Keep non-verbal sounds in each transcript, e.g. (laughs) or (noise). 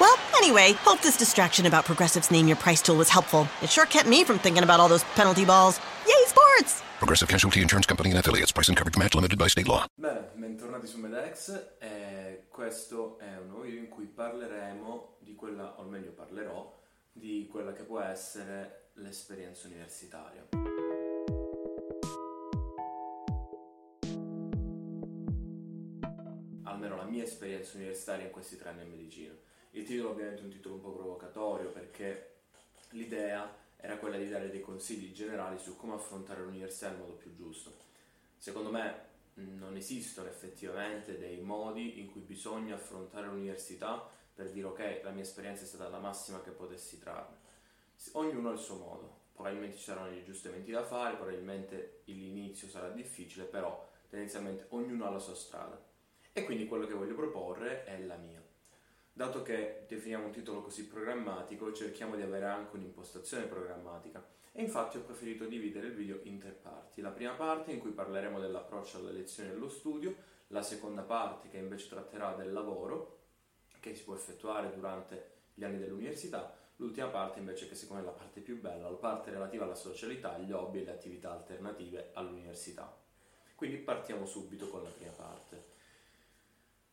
Well, anyway, hope this distraction about Progressive's Name Your Price tool was helpful. It sure kept me from thinking about all those penalty balls. Yay, sports! Progressive Casualty Insurance Company and affiliates. Price and coverage match limited by state law. Bene, bentornati su Medex. Eh, questo è un nuovo video in cui parleremo di quella, o meglio parlerò, di quella che può essere l'esperienza universitaria. Almeno la mia esperienza universitaria in questi tre anni in medicina. Il titolo ovviamente è un titolo un po' provocatorio perché l'idea era quella di dare dei consigli generali su come affrontare l'università nel modo più giusto. Secondo me non esistono effettivamente dei modi in cui bisogna affrontare l'università per dire ok, la mia esperienza è stata la massima che potessi trarne ognuno ha il suo modo. Probabilmente ci saranno gli aggiustamenti da fare, probabilmente l'inizio sarà difficile, però tendenzialmente ognuno ha la sua strada. E quindi quello che voglio proporre è la mia. Dato che definiamo un titolo così programmatico, cerchiamo di avere anche un'impostazione programmatica. E infatti ho preferito dividere il video in tre parti. La prima parte in cui parleremo dell'approccio alle lezioni e allo studio, la seconda parte che invece tratterà del lavoro che si può effettuare durante gli anni dell'università L'ultima parte invece che secondo me è la parte più bella, la parte relativa alla socialità, gli hobby e le attività alternative all'università. Quindi partiamo subito con la prima parte.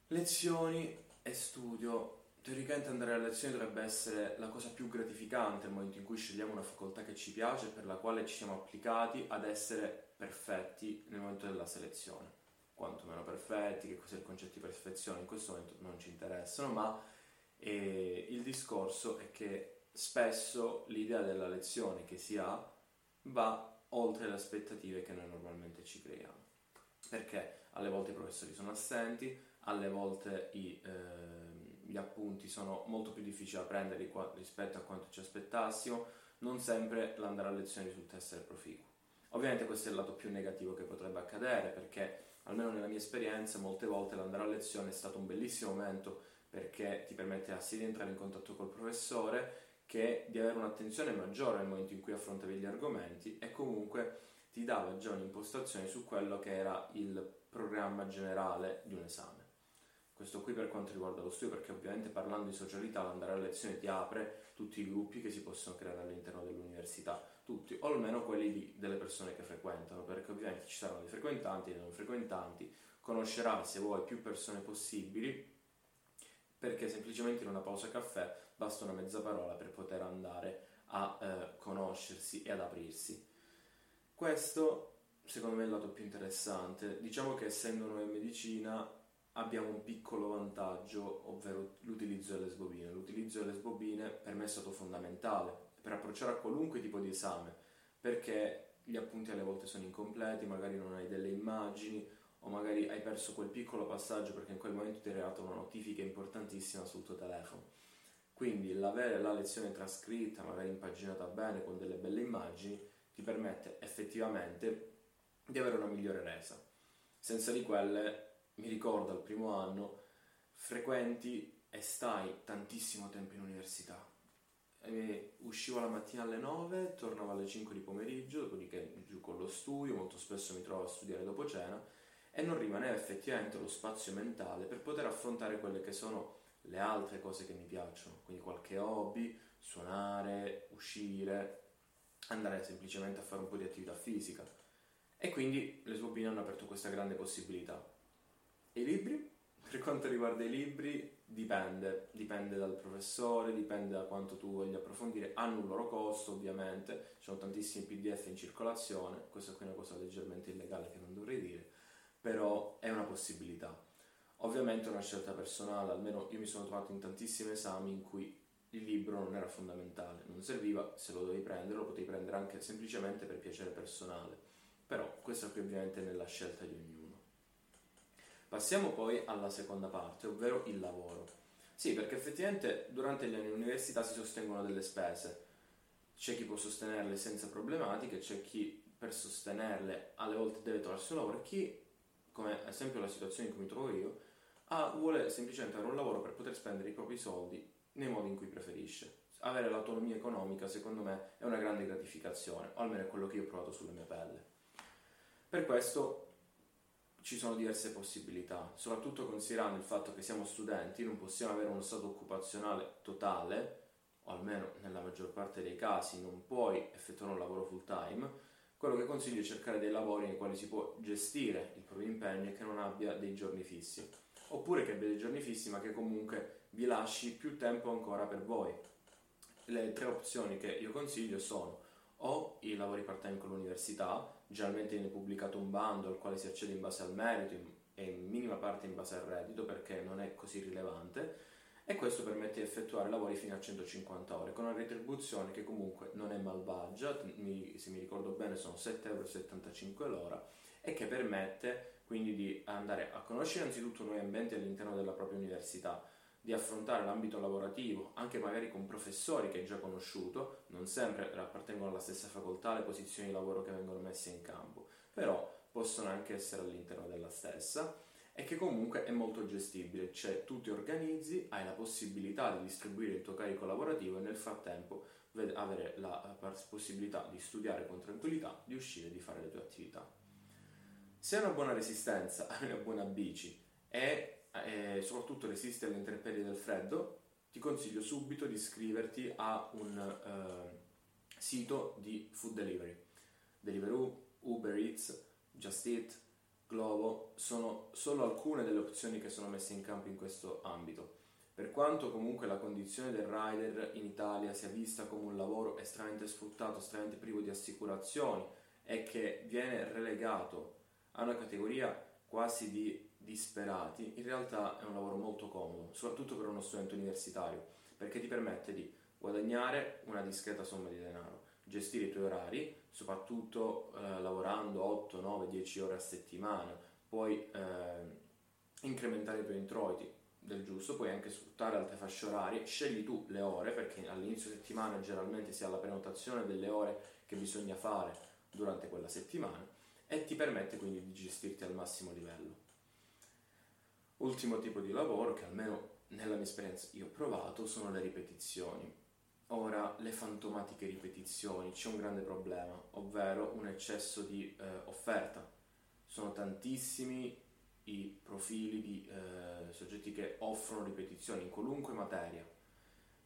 Lezioni e studio. Teoricamente andare a lezioni dovrebbe essere la cosa più gratificante nel momento in cui scegliamo una facoltà che ci piace, per la quale ci siamo applicati ad essere perfetti nel momento della selezione. Quanto meno perfetti, che cos'è il concetto di perfezione in questo momento non ci interessano, ma eh, il discorso è che spesso l'idea della lezione che si ha va oltre le aspettative che noi normalmente ci creiamo. Perché alle volte i professori sono assenti, alle volte i, eh, gli appunti sono molto più difficili da prendere rispetto a quanto ci aspettassimo, non sempre l'andare a lezione risulta essere proficuo. Ovviamente questo è il lato più negativo che potrebbe accadere perché almeno nella mia esperienza molte volte l'andare a lezione è stato un bellissimo momento perché ti permette sia di entrare in contatto col professore che di avere un'attenzione maggiore nel momento in cui affrontavi gli argomenti e comunque ti dava già un'impostazione su quello che era il programma generale di un esame. Questo qui per quanto riguarda lo studio, perché ovviamente parlando di socialità, l'andare a lezione ti apre tutti i gruppi che si possono creare all'interno dell'università, tutti, o almeno quelli di, delle persone che frequentano, perché ovviamente ci saranno dei frequentanti e dei non frequentanti, conoscerai se vuoi più persone possibili, perché semplicemente in una pausa caffè basta una mezza parola per poter andare a eh, conoscersi e ad aprirsi. Questo secondo me è il lato più interessante. Diciamo che essendo noi in medicina abbiamo un piccolo vantaggio, ovvero l'utilizzo delle sbobine. L'utilizzo delle sbobine per me è stato fondamentale per approcciare a qualunque tipo di esame, perché gli appunti alle volte sono incompleti, magari non hai delle immagini o magari hai perso quel piccolo passaggio perché in quel momento ti è arrivata una notifica importantissima sul tuo telefono. Quindi l'avere la lezione trascritta, magari impaginata bene con delle belle immagini, ti permette effettivamente di avere una migliore resa. Senza di quelle, mi ricordo al primo anno, frequenti e stai tantissimo tempo in università. E uscivo la mattina alle 9, tornavo alle 5 di pomeriggio, dopodiché giù con lo studio, molto spesso mi trovo a studiare dopo cena e non rimaneva effettivamente lo spazio mentale per poter affrontare quelle che sono le altre cose che mi piacciono, quindi qualche hobby, suonare, uscire, andare semplicemente a fare un po' di attività fisica. E quindi le sue opinioni hanno aperto questa grande possibilità. I libri? Per quanto riguarda i libri, dipende, dipende dal professore, dipende da quanto tu voglia approfondire, hanno un loro costo ovviamente, ci sono tantissimi PDF in circolazione, questa qui è una cosa leggermente illegale che non dovrei dire, però è una possibilità. Ovviamente è una scelta personale, almeno io mi sono trovato in tantissimi esami in cui il libro non era fondamentale, non serviva, se lo dovevi prendere lo potevi prendere anche semplicemente per piacere personale, però questo qui ovviamente è nella scelta di ognuno. Passiamo poi alla seconda parte, ovvero il lavoro. Sì, perché effettivamente durante gli anni università si sostengono delle spese. C'è chi può sostenerle senza problematiche, c'è chi per sostenerle alle volte deve trovarsi un lavoro e chi, come ad esempio la situazione in cui mi trovo io, ha, vuole semplicemente avere un lavoro per poter spendere i propri soldi nei modi in cui preferisce. Avere l'autonomia economica, secondo me, è una grande gratificazione, o almeno è quello che io ho provato sulla mia pelle. Per questo ci sono diverse possibilità, soprattutto considerando il fatto che siamo studenti, non possiamo avere uno stato occupazionale totale, o almeno nella maggior parte dei casi non puoi effettuare un lavoro full time, quello che consiglio è cercare dei lavori nei quali si può gestire il proprio impegno e che non abbia dei giorni fissi, oppure che abbia dei giorni fissi ma che comunque vi lasci più tempo ancora per voi. Le tre opzioni che io consiglio sono o i lavori part time con l'università, generalmente viene pubblicato un bando al quale si accede in base al merito e in minima parte in base al reddito perché non è così rilevante e questo permette di effettuare lavori fino a 150 ore con una retribuzione che comunque non è malvagia, se mi ricordo bene sono 7,75 euro l'ora e che permette quindi di andare a conoscere innanzitutto nuovi ambienti all'interno della propria università, di affrontare l'ambito lavorativo anche magari con professori che hai già conosciuto, non sempre appartengono alla stessa facoltà le posizioni di lavoro che vengono messe in campo, però possono anche essere all'interno della stessa e che comunque è molto gestibile, cioè tu ti organizzi, hai la possibilità di distribuire il tuo carico lavorativo e nel frattempo avere la possibilità di studiare con tranquillità, di uscire e di fare le tue attività. Se hai una buona resistenza, (laughs) hai una buona bici e e soprattutto resiste alle intemperie del freddo, ti consiglio subito di iscriverti a un eh, sito di food delivery. Deliveroo, Uber Eats, Just Eat, Glovo sono solo alcune delle opzioni che sono messe in campo in questo ambito. Per quanto comunque la condizione del rider in Italia sia vista come un lavoro estremamente sfruttato, estremamente privo di assicurazioni e che viene relegato a una categoria quasi di disperati, in realtà è un lavoro molto comodo, soprattutto per uno studente universitario, perché ti permette di guadagnare una discreta somma di denaro, gestire i tuoi orari, soprattutto eh, lavorando 8, 9, 10 ore a settimana, puoi eh, incrementare i tuoi introiti del giusto, puoi anche sfruttare altre fasce orarie, scegli tu le ore, perché all'inizio settimana generalmente si ha la prenotazione delle ore che bisogna fare durante quella settimana e ti permette quindi di gestirti al massimo livello. Ultimo tipo di lavoro che almeno nella mia esperienza io ho provato sono le ripetizioni. Ora, le fantomatiche ripetizioni, c'è un grande problema, ovvero un eccesso di eh, offerta. Sono tantissimi i profili di eh, soggetti che offrono ripetizioni in qualunque materia.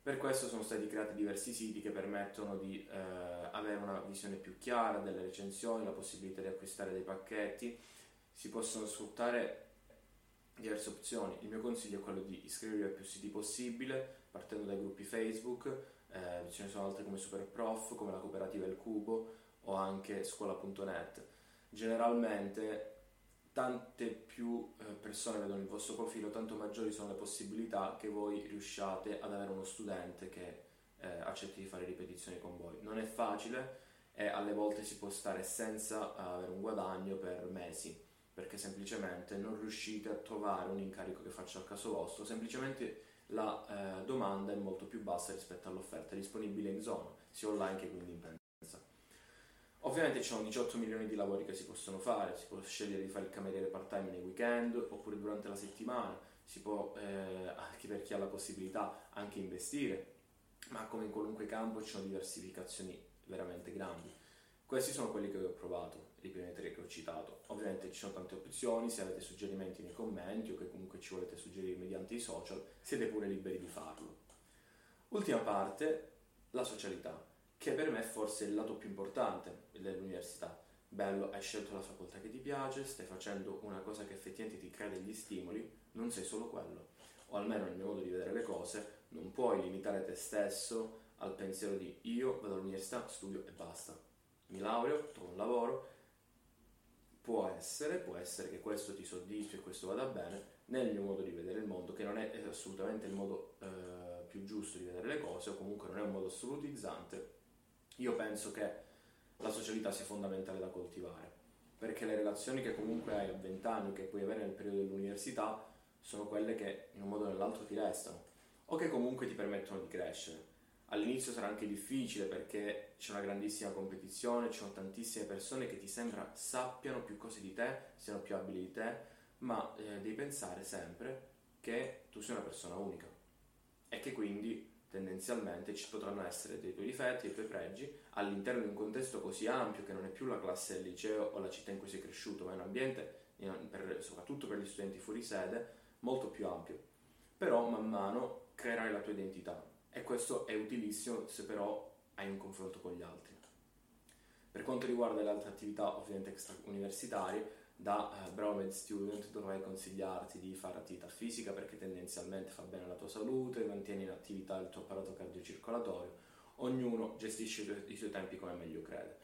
Per questo sono stati creati diversi siti che permettono di eh, avere una visione più chiara delle recensioni, la possibilità di acquistare dei pacchetti. Si possono sfruttare diverse opzioni. Il mio consiglio è quello di iscrivervi a più siti possibile, partendo dai gruppi Facebook, eh, ce ne sono altri come Superprof, come la cooperativa Il Cubo o anche scuola.net. Generalmente tante più eh, persone vedono il vostro profilo, tanto maggiori sono le possibilità che voi riusciate ad avere uno studente che eh, accetti di fare ripetizioni con voi. Non è facile e alle volte si può stare senza avere un guadagno per mesi perché semplicemente non riuscite a trovare un incarico che faccia al caso vostro, semplicemente la eh, domanda è molto più bassa rispetto all'offerta disponibile in zona, sia online che quindi in pendenza. Ovviamente ci sono 18 milioni di lavori che si possono fare, si può scegliere di fare il cameriere part time nei weekend oppure durante la settimana, si può, eh, (laughs) anche per chi ha la possibilità, anche investire, ma come in qualunque campo ci sono diversificazioni veramente grandi. Questi sono quelli che ho provato, i primi tre che ho citato. Ovviamente ci sono tante opzioni, se avete suggerimenti nei commenti o che comunque ci volete suggerire mediante i social, siete pure liberi di farlo. Ultima parte, la socialità, che per me è forse il lato più importante dell'università. Bello, hai scelto la facoltà che ti piace, stai facendo una cosa che effettivamente ti crea degli stimoli, non sei solo quello. O almeno nel mio modo di vedere le cose, non puoi limitare te stesso al pensiero di io vado all'università, studio e basta mi laureo, trovo un lavoro, può essere, può essere che questo ti soddisfi e questo vada bene, nel mio modo di vedere il mondo, che non è assolutamente il modo eh, più giusto di vedere le cose, o comunque non è un modo assolutizzante, io penso che la socialità sia fondamentale da coltivare, perché le relazioni che comunque hai a 20 anni, che puoi avere nel periodo dell'università, sono quelle che in un modo o nell'altro ti restano, o che comunque ti permettono di crescere. All'inizio sarà anche difficile perché c'è una grandissima competizione, ci sono tantissime persone che ti sembra sappiano più cose di te, siano più abili di te, ma eh, devi pensare sempre che tu sei una persona unica e che quindi tendenzialmente ci potranno essere dei tuoi difetti, dei tuoi pregi all'interno di un contesto così ampio che non è più la classe del liceo o la città in cui sei cresciuto, ma è un ambiente, per, soprattutto per gli studenti fuori sede, molto più ampio. Però man mano creerai la tua identità e questo è utilissimo se però hai un confronto con gli altri. Per quanto riguarda le altre attività ovviamente extrauniversitarie, da uh, bravo med student dovrei consigliarti di fare attività fisica perché tendenzialmente fa bene alla tua salute, mantiene in attività il tuo apparato cardiocircolatorio, ognuno gestisce i suoi tempi come meglio crede.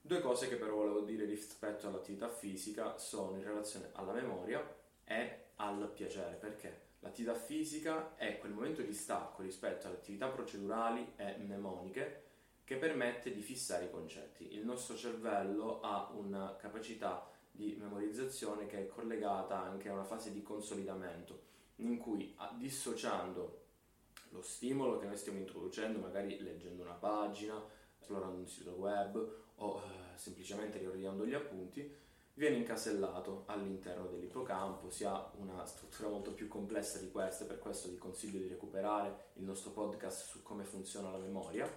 Due cose che però volevo dire rispetto all'attività fisica sono in relazione alla memoria e al piacere, perché l'attività fisica è quel momento di stacco rispetto alle attività procedurali e mnemoniche che permette di fissare i concetti. Il nostro cervello ha una capacità di memorizzazione che è collegata anche a una fase di consolidamento in cui dissociando lo stimolo che noi stiamo introducendo, magari leggendo una pagina, esplorando un sito web o eh, semplicemente riordinando gli appunti, viene incasellato all'interno dell'ippocampo, si ha una struttura molto più complessa di queste, per questo vi consiglio di recuperare il nostro podcast su come funziona la memoria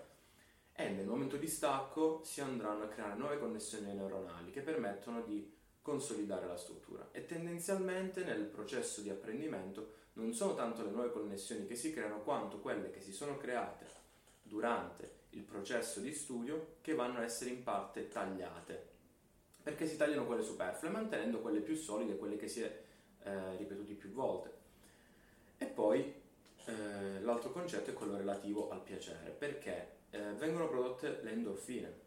e nel momento di stacco si andranno a creare nuove connessioni neuronali che permettono di consolidare la struttura. E tendenzialmente nel processo di apprendimento non sono tanto le nuove connessioni che si creano quanto quelle che si sono create durante il processo di studio che vanno a essere in parte tagliate perché si tagliano quelle superflue mantenendo quelle più solide, quelle che si è eh, ripetuti più volte. E poi eh, l'altro concetto è quello relativo al piacere, perché eh, vengono prodotte le endorfine.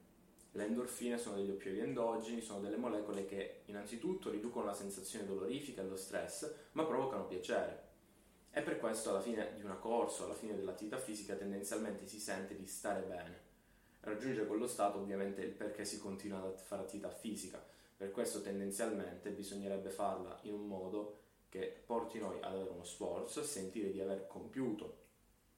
Le endorfine sono degli oppioidi endogeni, sono delle molecole che innanzitutto riducono la sensazione dolorifica e lo stress, ma provocano piacere. E per questo alla fine di una corsa, alla fine dell'attività fisica, tendenzialmente si sente di stare bene raggiungere quello stato ovviamente il perché si continua a fare attività fisica. Per questo tendenzialmente bisognerebbe farla in un modo che porti noi ad avere uno sforzo, a sentire di aver compiuto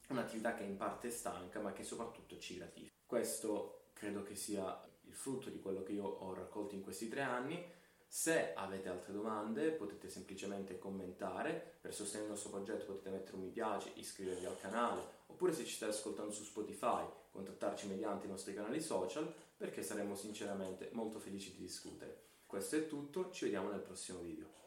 un'attività che in parte è stanca ma che soprattutto ci gratifica. Questo credo che sia il frutto di quello che io ho raccolto in questi tre anni. Se avete altre domande potete semplicemente commentare, per sostenere il nostro progetto potete mettere un mi piace, iscrivervi al canale, oppure se ci state ascoltando su Spotify contattarci mediante i nostri canali social perché saremo sinceramente molto felici di discutere. Questo è tutto, ci vediamo nel prossimo video.